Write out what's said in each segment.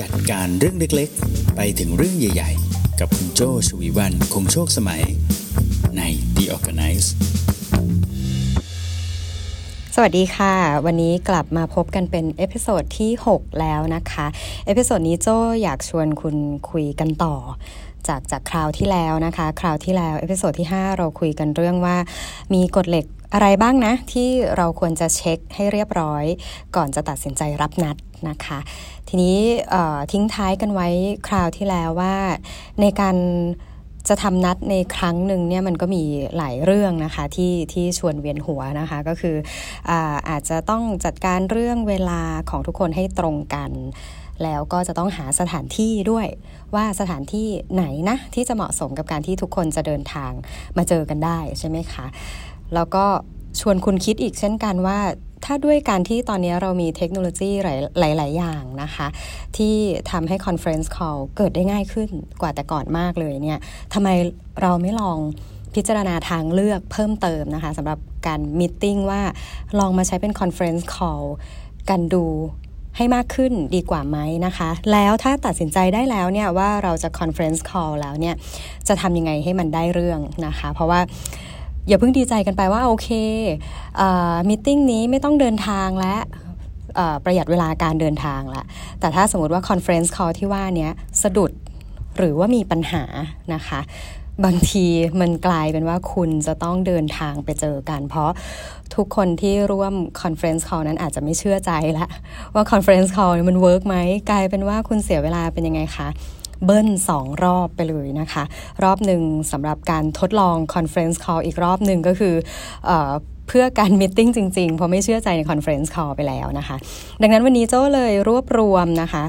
จัดการเรื่องเล็กๆ ไปถึงเรื่องใหญ่ๆ กับคุณโจ้ฉวีวรรณคงโชคสมัยใน The ORGANICE สวัสดีค่ะ วันนี้กลับมาพบกันเป็น episode ที่ 6 แล้วนะคะ episode นี้โจ้อยากชวนคุณคุยกันต่อจากจากคราวที่แล้วนะคะ คราวที่แล้ว episode ที่ 5 เราคุยกันเรื่องว่ามีกฎเหล็ก อะไรบ้างนะที่เราควรจะเช็คให้เรียบร้อย ก่อนจะตัดสินใจรับนัดนะคะ ทีนี้ทิ้งท้ายกันไว้คราวที่แล้วว่า ในการจะทำนัดในครั้งหนึ่งเนี่ยมันก็มีหลายเรื่องนะคะที่ที่ชวนเวียนหัวนะคะก็คืออาอาจจะต้องจัดการเรื่องเวลาของทุกคนให้ตรงกัน แล้วก็จะต้องหาสถานที่ด้วย ว่าสถานที่ไหนนะที่จะเหมาะสมกับการที่ทุกคนจะเดินทางมาเจอกันได้ใช่ไหมคะ แล้วก็ชวนคุณคิดอีกเช่นกันว่า ถ้าด้วยการที่ตอนนี้เรามีเทคโนโลยีหลายหลายอย่างนะคะ ที่ทำให้ conference call เกิดได้ง่ายขึ้นกว่าแต่ก่อนมากเลยเนี่ยทำไมเราไม่ลองพิจารณาทางเลือกเพิ่มเติมนะคะสำหรับการ meeting ว่าลองมาใช้เป็น conference call กันดูให้มากขึ้นดีกว่าไหมนะคะ แล้วถ้าตัดสินใจได้แล้วเนี่ยว่าเราจะ conference call แล้วเนี่ยจะทำยังไงให้มันได้เรื่องนะคะ เพราะว่า อย่าเพิ่งดีใจกันไปว่าโอเค meeting นี้ไม่ต้องเดินทางและประหยัดเวลาการเดินทางละแต่ถ้าสมมติว่า conference call ที่ว่านี้สะดุดหรือว่ามีปัญหานะคะบางทีมันกลายเป็นว่าคุณจะต้องเดินทางไปเจอกัน เพราะทุกคนที่ร่วม conference call นั้นอาจจะไม่เชื่อใจแล้วว่า conference call มัน work ไหมกลายเป็นว่าคุณเสียเวลาเป็นยังไงคะ เบิ้ลสองรอบไปเลยนะคะ รอบหนึ่งสำหรับการทดลอง conference call อีกรอบหนึ่งก็คือเอเพื่อการ meeting จริงๆ เพราะไม่เชื่อใจใน conference call ไปแล้วนะคะ ดังนั้นวันนี้โจ้เลยรวบรวมนะคะ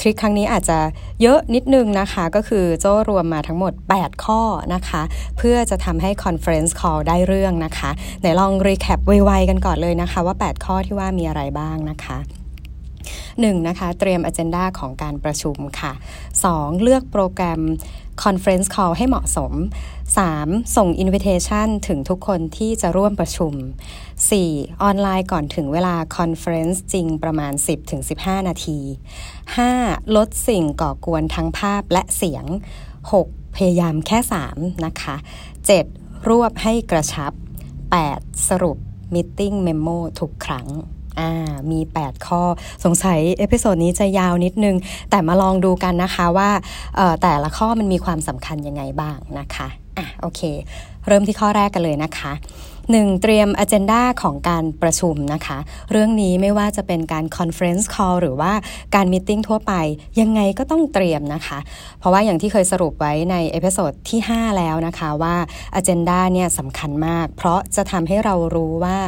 trick ครั้งนี้อาจจะเยอะนิดนึงนะคะ ก็คือโจ้รวมมาทั้งหมด 8 ข้อนะคะ เพื่อจะทำให้ conference call ได้เรื่องนะคะ ไหนลอง recap ไวๆกันก่อนเลยนะคะ ว่า 8 ข้อที่ว่ามีอะไรบ้างนะคะ 1. นะคะ เตรียม agenda ของการประชุมค่ะ 2. เลือกโปรแกรม conference call ให้เหมาะสม 3. ส่ง invitation ถึงทุกคนที่จะร่วมประชุม 4. ออนไลน์ก่อนถึงเวลา conference จริงประมาณ 10-15 นาที 5. ลดสิ่งก่อกวนทั้งภาพและเสียง 6. พยายามแค่ 3 นะคะ 7. รวบให้กระชับ 8. สรุป meeting memo ทุกครั้ง อ่ามี 8 ข้อสงสัย episode นี้จะยาวนิดนึง แต่มาลองดูกันนะคะว่าแต่ละข้อมันมีความสำคัญยังไงบ้างนะคะอะโอเค เริ่มที่ข้อแรกกันเลยนะคะ 1. เตรียม agenda ของการประชุมนะคะ เรื่องนี้ไม่ว่าจะเป็นการ conference call หรือว่าการ meeting ทั่วไปยังไงก็ต้องเตรียมนะคะ เพราะว่าอย่างที่เคยสรุปไว้ใน episode ที่ 5 แล้วนะคะว่า agenda เนี่ยสำคัญมาก เพราะจะทำให้เรารู้ว่า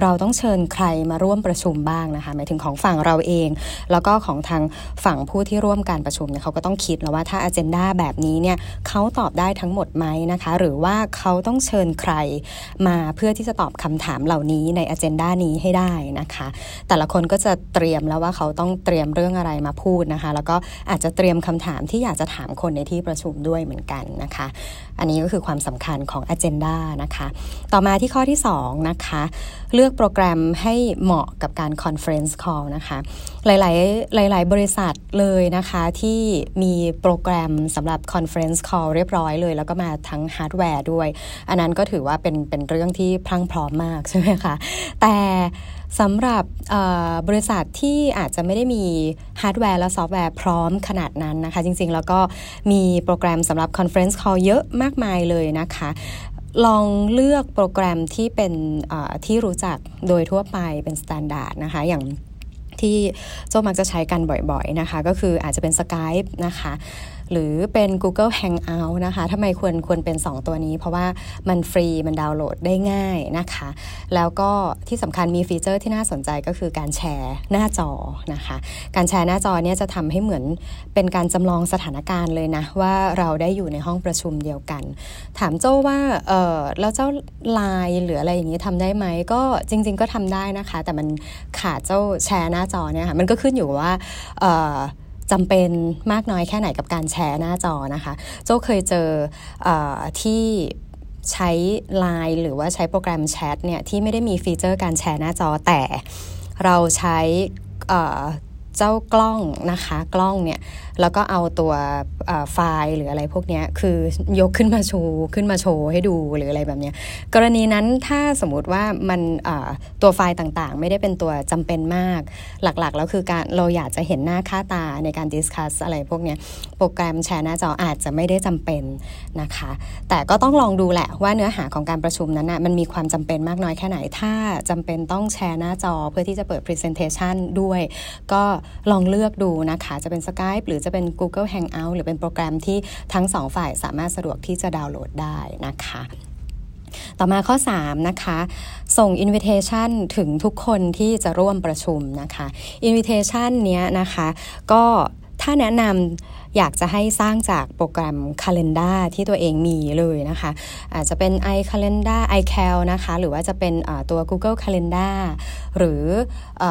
เราต้องเชิญใครมาร่วมประชุมบ้างนะคะหมายถึงของฝั่งเราเอง แล้วก็ของทางฝั่งผู้ที่ร่วมการประชุมเนี่ยเขาก็ต้องคิดแล้วว่าถ้า agenda แบบนี้เนี่ยเขาตอบได้ทั้งหมดไหมนะคะ หรือว่าเขาต้องเชิญใครมาเพื่อที่จะตอบคำถามเหล่านี้ในอ g e n d a นี้ให้ได้นะคะ แต่ละคนก็จะเตรียมแล้วว่าเขาต้องเตรียมเรื่องอะไรมาพูดนะคะ แล้วก็อาจจะเตรียมคำถามที่อยากจะถามคนในที่ประชุมด้วยเหมือนกันนะคะ อันนี้ก็คือความสำคัญของ Agenda นะคะ ต่อมาที่ข้อที่2นะคะเลือกโปรแกรมให้เหมาะกับการ Conference Call นะคะหลาย ๆ หลาย ๆ บริษัทเลยนะคะที่มีโปรแกรมสำหรับ Conference Call เรียบร้อยเลย แล้วก็มาทั้งฮาร์ดแวร์ด้วย อันนั้นก็ถือว่าเป็นเป็นเรื่องที่พรั่งพร้อมมากใช่ไหมคะ แต่สำหรับบริษัทที่อาจจะไม่ได้มีฮาร์ดแวร์และซอฟต์แวร์พร้อมขนาดนั้นนะคะ จริงๆ แล้วก็มีโปรแกรมสำหรับ Conference Call เยอะมากมายเลยนะคะลองเลือกโปรแกรมที่เป็นที่รู้จักโดยทั่วไปเป็น standard นะคะ อย่างที่โจ้มักจะใช้กันบ่อยๆนะคะ ก็คืออาจจะเป็น Skype นะคะ หรือเป็น Google Hangout นะคะทำไมควรควรเป็น 2 ตัวนี้ เพราะว่ามันฟรีมันดาวน์โหลดได้ง่ายนะคะ แล้วก็ที่สำคัญมีฟีเจอร์ที่น่าสนใจก็คือการแชร์หน้าจอนะคะ การแชร์หน้าจอเนี่ยจะทำให้เหมือนเป็นการจำลองสถานการณ์เลยนะ ว่าเราได้อยู่ในห้องประชุมเดียวกัน ถามโจ้ว่าเออแล้วเจ้าไลน์หรืออะไรอย่างนี้ทำได้ไหมก็จริง ๆ ก็ทำได้นะคะ แต่มันขาดเจ้าแชร์หน้าจอเนี่ยค่ะมันก็ขึ้นอยู่ว่าเออ จำเป็นมากน้อยแค่ไหนกับการแชร์หน้าจอนะคะ โจ้เคยเจออที่ใช้ Line หรือว่าใช้โปรแกรมแชทเนี่ยที่ไม่ได้มีฟีเจอร์การแชร์หน้าจอแต่เราใช้เจ้ากล้องนะคะ กล้องเนี่ยแล้วก็เอาตัวไฟล์หรืออะไรพวกนี้คือยกขึ้นมาโชว์ขึ้นมาโชว์ให้ดูหรืออะไรแบบนี้กรณีนั้นถ้าสมมติว่ามันตัวไฟล์ต่างๆ ไม่ได้เป็นตัวจำเป็นมาก หลักๆแล้วคือการเราอยากจะเห็นหน้าค่าตาในการ discuss อะไรพวกนี้โปรแกรมแชร์หน้าจออาจจะไม่ได้จำเป็นนะคะ แต่ก็ต้องลองดูแหละว่าเนื้อหาของการประชุมนั้นนะมันมีความจำเป็นมากน้อยแค่ไหน ถ้าจำเป็นต้องแชร์หน้าจอเพื่อที่จะเปิด Presentation ด้วย ก็ลองเลือกดูนะคะ จะเป็น Skype หรือจะเป็น Google Hangout หรือเป็นโปรแกรมที่ทั้งสองฝ่ายสามารถสะดวกที่จะดาวน์โหลดได้นะคะต่อมาข้อ 3 นะคะ ส่ง Invitation ถึงทุกคนที่จะร่วมประชุมนะคะ Invitation เนี้ยนะคะ ก็ ถ้าแนะนำอยากจะให้สร้างจากโปรแกรม Calendar ที่ตัวเองมีเลยนะคะ อาจจะเป็น iCalendar iCal นะคะ หรือว่าจะเป็นตัว Google Calendar หรืออ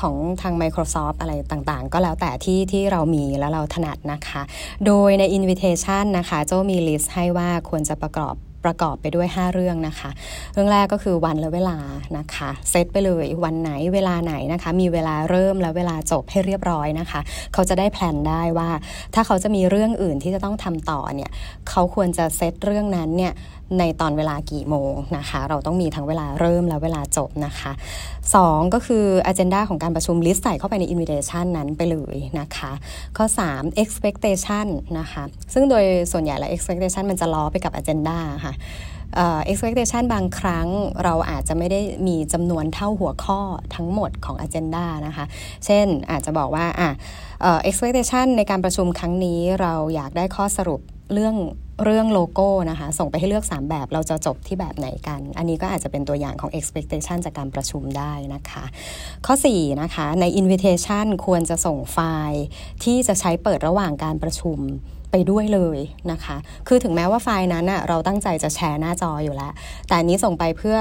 ของทาง Microsoft อะไรต่างๆ ก็แล้วแต่ที่ที่เรามีแล้วเราถนัดนะคะ โดยใน Invitation นะคะ โจมี list ให้ว่าควรจะประกอบ ประกอบไปด้วย 5 เรื่องนะคะ เรื่องแรกก็คือวันและเวลานะคะเซตไปเลยวันไหนเวลาไหนนะคะ มีเวลาเริ่มและเวลาจบให้เรียบร้อยนะคะ เขาจะได้ plan ได้ว่า ถ้าเขาจะมีเรื่องอื่นที่จะต้องทำต่อเนี่ยเขาควรจะเซตเรื่องนั้นเนี่ยในตอนเวลากี่โมงนะคะ เราต้องมีทั้งเวลาเริ่มและเวลาจบนะคะ 2 ก็คือ agenda ของการประชุมลิสต์ใส่เข้าไปใน invitation นั้นไปเลยนะคะ ข้อ 3 expectation นะคะ ซึ่งโดยส่วนใหญ่แล้ว expectation มันจะล้อไปกับ agenda ค่ะ expectation บางครั้งเราอาจจะไม่ได้มีจำนวนเท่าหัวข้อทั้งหมดของ agenda นะคะ เช่นอาจจะบอกว่าอะ expectation ในการประชุมครั้งนี้เราอยากได้ข้อสรุปเรื่องเรื่องโลโก้นะคะ ส่งไปให้เลือก 3 แบบเราจะจบที่แบบไหนกัน อันนี้ก็อาจจะเป็นตัวอย่างของ expectation จากการประชุมได้นะคะ ข้อ 4 นะคะ ใน invitation ควรจะส่งไฟล์ที่จะใช้เปิดระหว่างการประชุม ไปด้วยเลยนะคะ คือถึงแม้ว่าไฟล์นั้นอะเราตั้งใจจะแชร์หน้าจออยู่แล้ว แต่อันนี้ส่งไปเพื่อ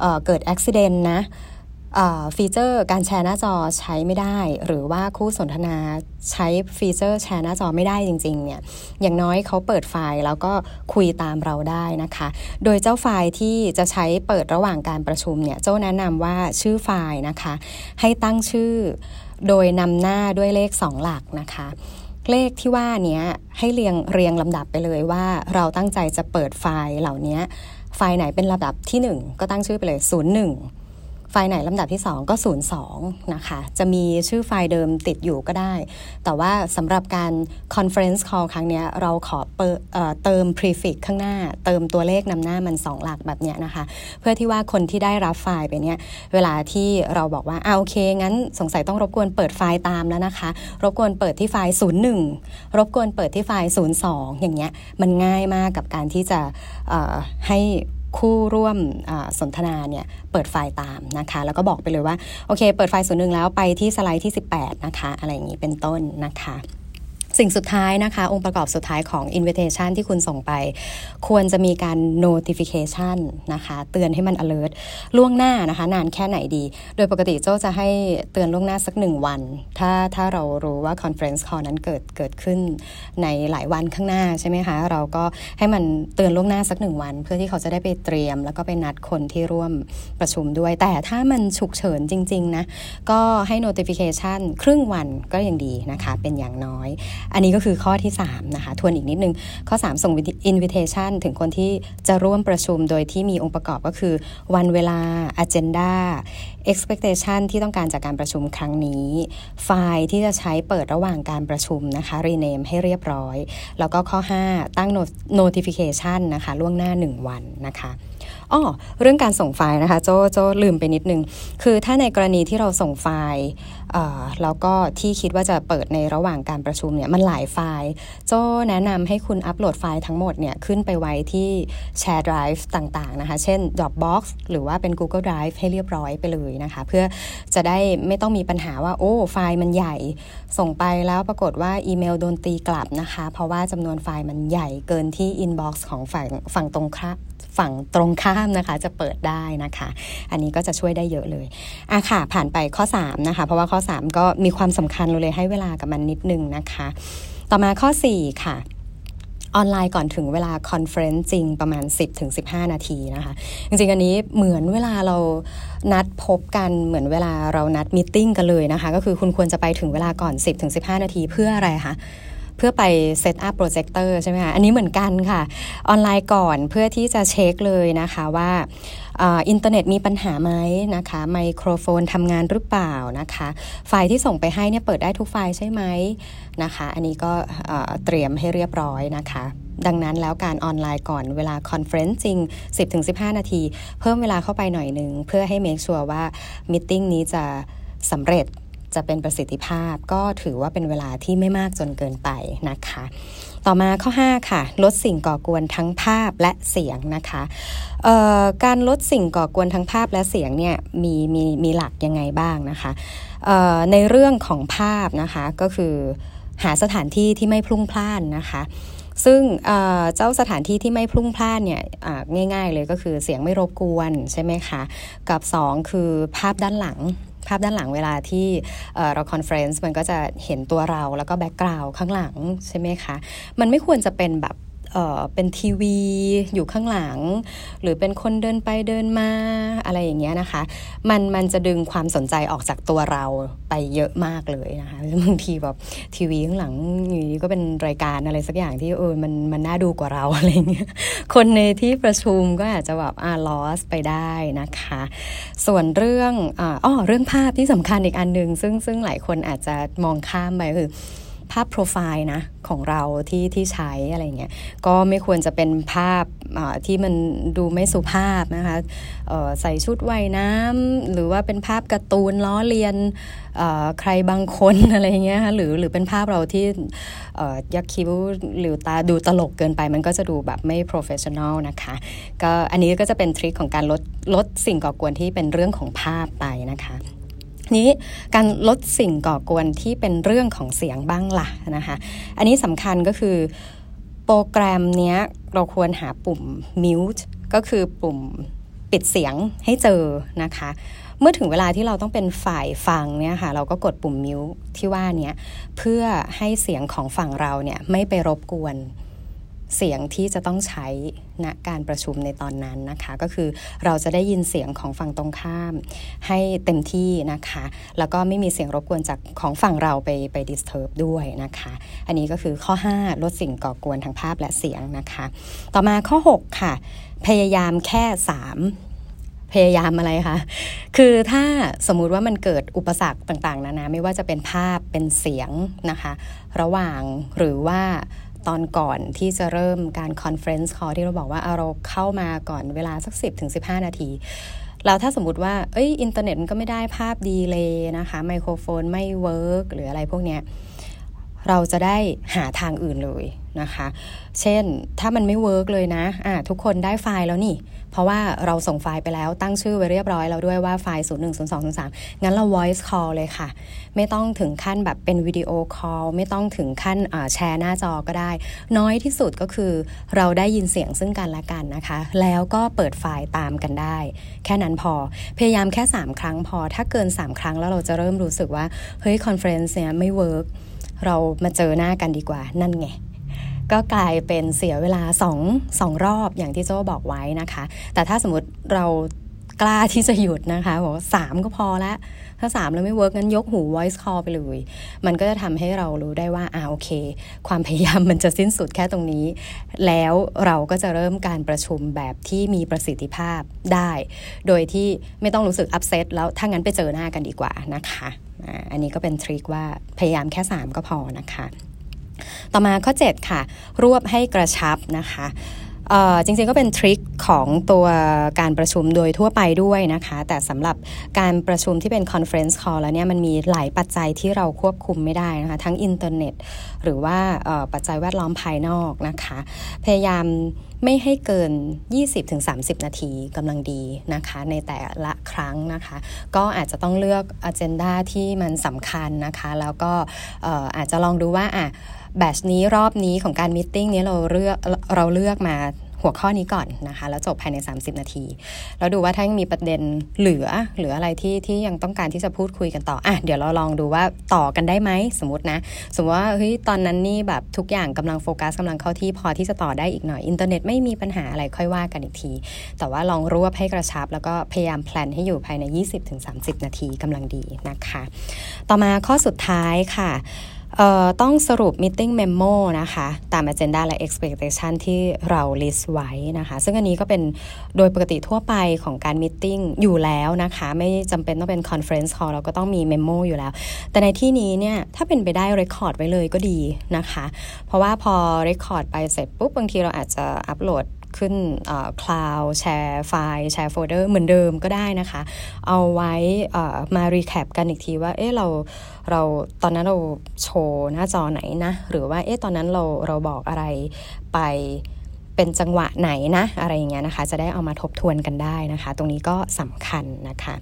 เออเกิดอุบัติเหตุนะ feature การแชร์หน้าจอใช้ไม่ได้ หรือว่าคู่สนทนาใช้ feature แชร์หน้าจอไม่ได้จริงๆเนี่ยอย่างน้อยเขาเปิดไฟล์แล้วก็คุยตามเราได้นะคะ โดยเจ้าไฟล์ที่จะใช้เปิดระหว่างการประชุมเนี่ยเจ้าแนะนำว่าชื่อไฟล์นะคะ ให้ตั้งชื่อโดยนำหน้าด้วยเลข 2 หลักนะคะ เลขที่ว่านี้ให้เรียงเรียงลำดับไปเลยว่าเราตั้งใจจะเปิดไฟล์เหล่านี้ไฟล์ไหนเป็นลำดับที่ 1 ก็ตั้งชื่อไปเลย 01 ไฟล์ไหนลำดับที่ 2 ก็ 02 นะคะ จะมีชื่อไฟล์เดิมติดอยู่ก็ได้ แต่ว่าสำหรับการ conference call ครั้งนี้เราขอเติม prefix ข้างหน้า เติมตัวเลขนำหน้ามัน 2 หลักแบบนี้นะคะ เพื่อที่ว่าคนที่ได้รับไฟล์ไปเนี่ย เวลาที่เราบอกว่าอ่าโอเค งั้นสงสัยต้องรบกวนเปิดไฟล์ตามแล้วนะคะ รบกวนเปิดที่ไฟล์ 01 รบกวนเปิดที่ไฟล์ 02 อย่างเงี้ย มันง่ายมากกับการที่จะให้ คู่ร่วมสนทนาเนี่ยเปิดไฟล์ตามนะคะ แล้วก็บอกไปเลยว่า โอเค เปิดไฟล์ส่วนหนึ่งแล้วไปที่สไลด์ที่ 18 นะคะ อะไรอย่างนี้เป็นต้นนะคะ สิ่งสุดท้ายนะคะ องค์ประกอบสุดท้ายของ invitation ที่คุณส่งไป ควรจะมีการ notification นะคะ เตือนให้มัน alert ล่วงหน้านะคะ นานแค่ไหนดี โดยปกติโจ้จะให้เตือนล่วงหน้าสักหนึ่งวัน ถ้าถ้าเรารู้ว่า conference call นั้นเกิดเกิดขึ้นในหลายวันข้างหน้าใช่ไหมคะ เราก็ให้มันเตือนล่วงหน้าสักหนึ่งวัน เพื่อที่เขาจะได้ไปเตรียม แล้วก็ไปนัดคนที่ร่วมประชุมด้วย แต่ถ้ามันฉุกเฉินจริง ๆ นะ ก็ให้ notification ครึ่งวันก็ยังดีนะคะ เป็นอย่างน้อยอันนี้ก็คือข้อที่3นะคะทวนอีกนิดนึง ข้อ 3 ส่ง invitation ถึงคนที่จะร่วมประชุมโดยที่มีองค์ประกอบก็คือ วันเวลา agenda expectation ที่ต้องการจากการประชุมครั้งนี้ ไฟล์ที่จะใช้เปิดระหว่างการประชุมนะคะ rename ให้เรียบร้อย แล้วก็ข้อ 5 ตั้ง notification นะคะ ล่วงหน้า 1 วันนะคะ อ๋อเรื่องการส่งไฟล์นะคะโจโจลืมไปนิดนึง คือถ้าในกรณีที่เราส่งไฟล์แล้วก็ที่คิดว่าจะเปิดในระหว่างการประชุมเนี่ยมันหลายไฟล์ โจแนะนำให้คุณอัปโหลดไฟล์ทั้งหมดเนี่ยขึ้นไปไว้ที่ share drive ต่างๆนะคะ เช่น Dropbox หรือว่าเป็น Google Drive ให้เรียบร้อยไปเลยนะคะ เพื่อจะได้ไม่ต้องมีปัญหาว่า โอ้ ไฟล์มันใหญ่ ส่งไปแล้วปรากฏว่าอีเมลโดนตีกลับนะคะ เพราะว่าจำนวนไฟล์มันใหญ่เกินที่ inbox ของฝั่งฝั่งตรงครับ ฝั่งตรงข้ามนะคะ จะเปิดได้นะคะ อันนี้ก็จะช่วยได้เยอะเลยอะค่ะ ผ่านไปข้อ 3 นะคะ เพราะว่าข้อ 3 ก็มีความสำคัญเลยให้เวลากับมันนิดนึงนะคะ ต่อมาข้อ 4 ค่ะออนไลน์ก่อนถึงเวลา conference จริงประมาณ 10-15 นาทีนะคะ จริงๆ อันนี้เหมือนเวลาเรานัดพบกันเหมือนเวลาเรานัด meeting กันเลยนะคะ ก็คือคุณควรจะไปถึงเวลาก่อน 10-15 นาทีเพื่ออะไรคะ เพื่อไป set up โปรเจคเตอร์ใช่ไหมคะอันนี้เหมือนกันค่ะ ออนไลน์ก่อนเพื่อที่จะเช็คเลยนะคะว่าอินเทอร์เน็ตมีปัญหาไหมนะคะไมโครโฟนทำงานหรือเปล่านะคะ ไฟล์ที่ส่งไปให้เนี่ยเปิดได้ทุกไฟล์ใช่ไหมนะคะ อันนี้ก็เตรียมให้เรียบร้อยนะคะดังนั้นแล้วการออนไลน์ก่อนเวลา conference จริง 10-15 นาที เพิ่มเวลาเข้าไปหน่อยหนึ่ง เพื่อให้ make sure ว่า meeting นี้จะสำเร็จ จะเป็นประสิทธิภาพ ก็ถือว่าเป็นเวลาที่ไม่มากจนเกินไปนะคะ ต่อมาข้อ 5 ค่ะ ลดสิ่งก่อกวนทั้งภาพและเสียงนะคะการลดสิ่งก่อกวนทั้งภาพและเสียงเนี่ยมีมีมีหลักยังไงบ้างนะคะในเรื่องของภาพนะคะก็คือหาสถานที่ที่ไม่พลุกพล่านนะคะซึ่งเจ้าสถานที่ที่ไม่พลุกพล่านเนี่ยง่าย ๆ เลยก็คือเสียงไม่รบกวนใช่ไหมคะ กับ 2 คือภาพด้านหลัง ภาพด้านหลังเวลาที่เรา conference มันก็จะเห็นตัวเราแล้วก็ background ข้างหลังใช่ไหมคะ มันไม่ควรจะเป็นแบบ เป็นทีวีอยู่ข้างหลัง หรือเป็นคนเดินไปเดินมาอะไรอย่างเงี้ยนะคะ มันมันจะดึงความสนใจออกจากตัวเราไปเยอะมากเลยนะคะบางทีแบบทีวีข้างหลังอยู่ดีก็เป็นรายการอะไรสักอย่างที่เออมันมันน่าดูกว่าเราอะไรเงี้ยคนในที่ประชุมก็อาจจะแบบอ่าลอสไปได้นะคะ ส่วนเรื่องอ๋อเรื่องภาพที่สำคัญอีกอันหนึ่งซึ่งซึ่งหลายคนอาจจะมองข้ามไปคือ ภาพโปรไฟล์นะของเราที่ที่ใช้อะไรเงี้ยก็ไม่ควรจะเป็นภาพที่มันดูไม่สุภาพนะคะใส่ชุดว่ายน้ำหรือว่าเป็นภาพการ์ตูนล้อเลียนใครบางคนอะไรเงี้ยหรือหรือเป็นภาพเราที่ยักคิ้วหลิ่วตาดูตลกเกินไป มันก็จะดูแบบไม่ professional นะคะก็อันนี้ก็จะเป็น trick ของการลดลดสิ่งก่อกวนที่เป็นเรื่องของภาพไปนะคะ นี้การลดสิ่งก่อกวนที่เป็นเรื่องของเสียงบ้างล่ะนะคะอันนี้สำคัญก็คือโปรแกรมเนี้ยเราควรหาปุ่ม mute ก็คือปุ่มปิดเสียงให้เจอนะคะ เมื่อถึงเวลาที่เราต้องเป็นฝ่ายฟังเนี่ยค่ะเราก็กดปุ่ม mute ที่ว่านี้เพื่อให้เสียงของฝั่งเราเนี่ยไม่ไปรบกวน เสียงที่จะต้องใช้ณการประชุมในตอนนั้นนะคะ ก็คือเราจะได้ยินเสียงของฝั่งตรงข้าม ให้เต็มที่นะคะ แล้วก็ไม่มีเสียงรบกวนจากของฝั่งเราไปไป disturb ด้วยนะคะ อันนี้ก็คือข้อ 5 ลดสิ่งก่อกวนทางภาพและเสียงนะคะ ต่อมาข้อ 6 ค่ะ พยายามแค่ 3พยายามอะไรคะ คือถ้าสมมุติว่ามันเกิดอุปสรรคต่างๆ นานาไม่ว่าจะเป็นภาพเป็นเสียงนะคะ ระหว่างหรือว่า ตอนก่อนที่จะเริ่มการ conference call ที่เราบอกว่าเราเข้ามาก่อนเวลาสัก 10ถึง15 นาทีแล้วถ้าสมมติว่า เอ้ย อินเทอร์เน็ตมันก็ไม่ได้ภาพดีเลยนะคะ ไมโครโฟนไม่ work หรืออะไรพวกเนี้ย เราจะได้หาทางอื่นเลยนะคะ เช่นถ้ามันไม่ work เลยนะคะทุกคนได้ไฟล์แล้วนี่ เพราะว่าเราส่งไฟล์ไปแล้วตั้งชื่อไว้เรียบร้อยแล้วด้วยว่าไฟล์ 0 1 0 2 0 3 งั้นเรา voice call เลยค่ะ ไม่ต้องถึงขั้นแบบเป็น video call ไม่ต้องถึงขั้นแชร์หน้าจอก็ได้ น้อยที่สุดก็คือเราได้ยินเสียงซึ่งกันและกันนะคะ แล้วก็เปิดไฟล์ตามกันได้ แค่นั้นพอพยายามแค่ 3 ครั้งพอ ถ้าเกิน 3 ครั้งแล้วเราจะเริ่มรู้สึกว่าเฮ้ย conference เนี่ยไม่ work เรามาเจอหน้ากันดีกว่านั่นไงก็กลายเป็นเสียเวลาสองสองรอบอย่างที่โจ้บอกไว้นะคะ แต่ถ้าสมมติเรากล้าที่จะหยุดนะคะบอกสามก็พอแล้ว ถ้าสามแล้วไม่ work งั้นยกหู voice call ไปเลย มันก็จะทำให้เรารู้ได้ว่าอ่าโอเค ความพยายามมันจะสิ้นสุดแค่ตรงนี้ แล้วเราก็จะเริ่มการประชุมแบบที่มีประสิทธิภาพได้ โดยที่ไม่ต้องรู้สึก upset แล้วถ้างั้นไปเจอหน้ากันดีกว่านะคะอันนี้ก็เป็น trick ว่าพยายามแค่ 3 ก็พอนะคะ ต่อมาข้อ 7 ค่ะ รวบให้กระชับนะคะ จริงๆก็เป็น trick ของตัวการประชุมโดยทั่วไปด้วยนะคะ แต่สำหรับการประชุมที่เป็น conference call แล้วเนี่ยมันมีหลายปัจจัยที่เราควบคุมไม่ได้นะคะ ทั้งอินเทอร์เน็ต หรือว่าปัจจัยแวดล้อมภายนอกนะคะ พยายามไม่ให้เกิน 20-30 นาทีกำลังดีนะคะ ในแต่ละครั้งนะคะ ก็อาจจะต้องเลือกอ g e n d a ที่มันสำคัญนะคะ แล้วก็อาจจะลองดูว่าอะ แบชนี้รอบนี้ของการมิ팅นี้เราเลือกเราเลือกมาหัวข้อนี้ก่อนนะคะ แล้วจบภายใน 30 นาที แล้วดูว่าถ้ายังมีประเด็นเหลือหรืออะไรที่ที่ยังต้องการที่จะพูดคุยกันต่ออะเดี๋ยวเราลองดูว่าต่อกันได้ไหมสมมตินะ สมมติว่าเฮ้ยตอนนั้นนี่แบบทุกอย่างกำลังโฟกัสกำลังเข้าที่พอที่จะต่อได้อีกหน่อย อินเทอร์เน็ตไม่มีปัญหาอะไรค่อยว่ากันอีกที แต่ว่าลองรวบให้กระชับ แล้วก็พยายามแพลนให้อยู่ภายใน 20-30 นาทีกำลังดีนะคะ ต่อมาข้อสุดท้ายค่ะ ต้องสรุป meeting memo นะคะ ตาม agenda และ expectation ที่เรา list ไว้นะคะ ซึ่งอันนี้ก็เป็นโดยปกติทั่วไปของการ meeting อยู่แล้วนะคะ ไม่จำเป็นต้องเป็น conference call เราก็ต้องมี memo อยู่แล้ว แต่ในที่นี้เนี่ย ถ้าเป็นไปได้ record ไว้เลยก็ดีนะคะ เพราะว่าพอ record ไปเสร็จปุ๊บบางทีเราอาจจะอัปโหลด ขึ้น cloud แชร์ไฟล์แชร์โฟลเดอร์เหมือนเดิมก็ได้นะคะ เอาไว้มา recap กันอีกทีว่าเอ๊ะเราเราตอนนั้นเราโชว์หน้าจอไหนนะ หรือว่าเอ๊ะตอนนั้นเราเราบอกอะไรไปเป็นจังหวะไหนนะอะไรอย่างเงี้ยนะคะ จะได้เอามาทบทวนกันได้นะคะ ตรงนี้ก็สำคัญนะคะ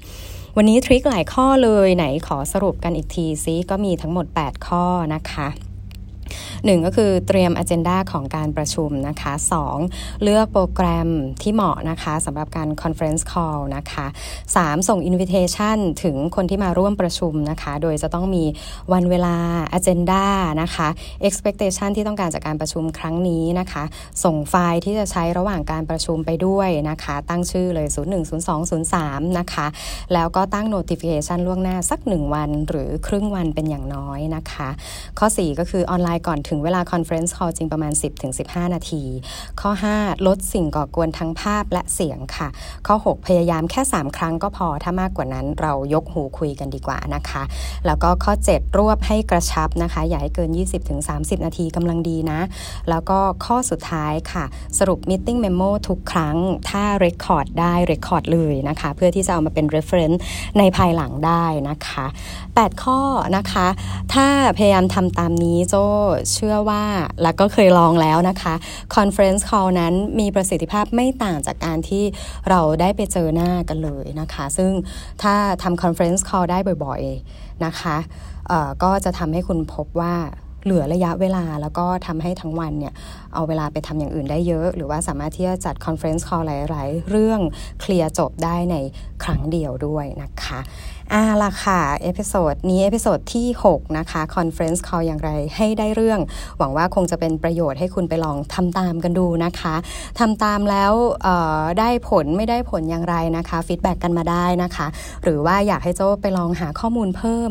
วันนี้ทริคหลายข้อเลยไหนขอสรุปกันอีกทีซิก็มีทั้งหมด 8 ข้อนะคะ หนึ่งก็คือเตรียมอ g e n d a ของการประชุมนะคะ 2. เลือกโปรแกรมที่เหมาะนะคะสำหรับการ conference call นะคะ 3. ส่ง invitation ถึงคนที่มาร่วมประชุมนะคะ โดยจะต้องมีวันเวลา agenda นะคะ expectation ที่ต้องการจากการประชุมครั้งนี้นะคะ ส่งไฟล์ที่จะใช้ระหว่างการประชุมไปด้วยนะคะ ตั้งชื่อเลย 010203 นะคะ แล้วก็ตั้ง notification ล่วงหน้าสัก 1 วันหรือครึ่งวันเป็นอย่างน้อยนะคะ ข้อ 4 ก็คือออนไลน์ก่อนถึงเวลา conference call จริงประมาณ 10-15 นาที ข้อ 5 ลดสิ่งก่อกวนทั้งภาพและเสียงค่ะ ข้อ 6 พยายามแค่ 3 ครั้งก็พอถ้ามากกว่านั้นเรายกหูคุยกันดีกว่านะคะ แล้วก็ข้อ 7 รวบให้กระชับนะคะ อย่าให้เกิน 20-30 นาทีกำลังดีนะ แล้วก็ข้อสุดท้ายค่ะ สรุป meeting memo ทุกครั้งถ้า record ได้ record เลยนะคะ เพื่อที่จะเอามาเป็น reference ในภายหลังได้นะคะ 8 ข้อนะคะ ถ้าพยายามทำตามนี้โจเชื่อว่าแล้วก็เคยลองแล้วนะคะ Conference Call นั้นมีประสิทธิภาพไม่ต่างจากการที่เราได้ไปเจอหน้ากันเลยนะคะ ซึ่งถ้าทำ Conference Call ได้บ่อยๆนะคะก็จะทำให้คุณพบว่าเหลือระยะเวลาแล้วก็ทำให้ทั้งวันเนี่ย เอาเวลาไปทำอย่างอื่นได้เยอะ หรือว่าสามารถที่จะจัด conference call หลาย ๆ เรื่องเคลียร์จบได้ในครั้งเดียวด้วยนะคะ อ่าล่ะค่ะ episode นี้ episode ที่ 6 นะคะ conference call อย่างไรให้ได้เรื่อง หวังว่าคงจะเป็นประโยชน์ให้คุณไปลองทำตามกันดูนะคะทำตามแล้วได้ผลไม่ได้ผลอย่างไรนะคะ feedback กันมาได้นะคะ หรือว่าอยากให้โจ้ไปลองหาข้อมูลเพิ่ม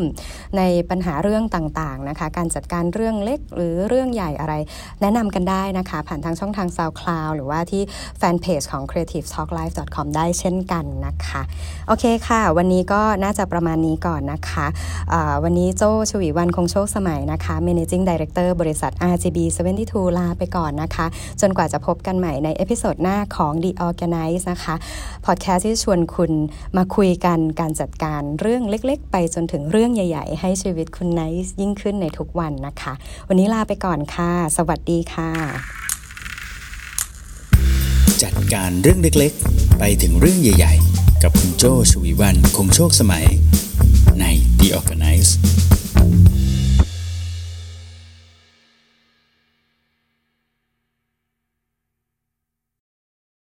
ในปัญหาเรื่องต่างๆนะคะ การจัดการเรื่องเล็กหรือเรื่องใหญ่อะไร แนะนำกันได้นะคะ ผ่านทางช่องทาง SoundCloud หรือว่าที่แฟนเพจของ creativetalklife.com ได้เช่นกันนะคะ โอเคค่ะ วันนี้ก็น่าจะประมาณนี้ก่อนนะคะวันนี้โจ้ฉวีวรรณคงโชคสมัยนะคะ Managing Director บริษัท RGB 72 ลาไปก่อนนะคะ จนกว่าจะพบกันใหม่ใน episode หน้าของ The ORGANICE นะคะพอดแคสต์ที่ชวนคุณมาคุยกันการจัดการเรื่องเล็กๆ ไปจนถึงเรื่องใหญ่ ๆ ให้ชีวิตคุณไนซ์ยิ่งขึ้นในทุกวันนะคะ วันนี้ลาไปก่อนค่ะ สวัสดีค่ะ จัดการเรื่องเล็กๆ ไปถึงเรื่องใหญ่ ๆ กับคุณโจชวีวันคงโชคสมัยใน The Organize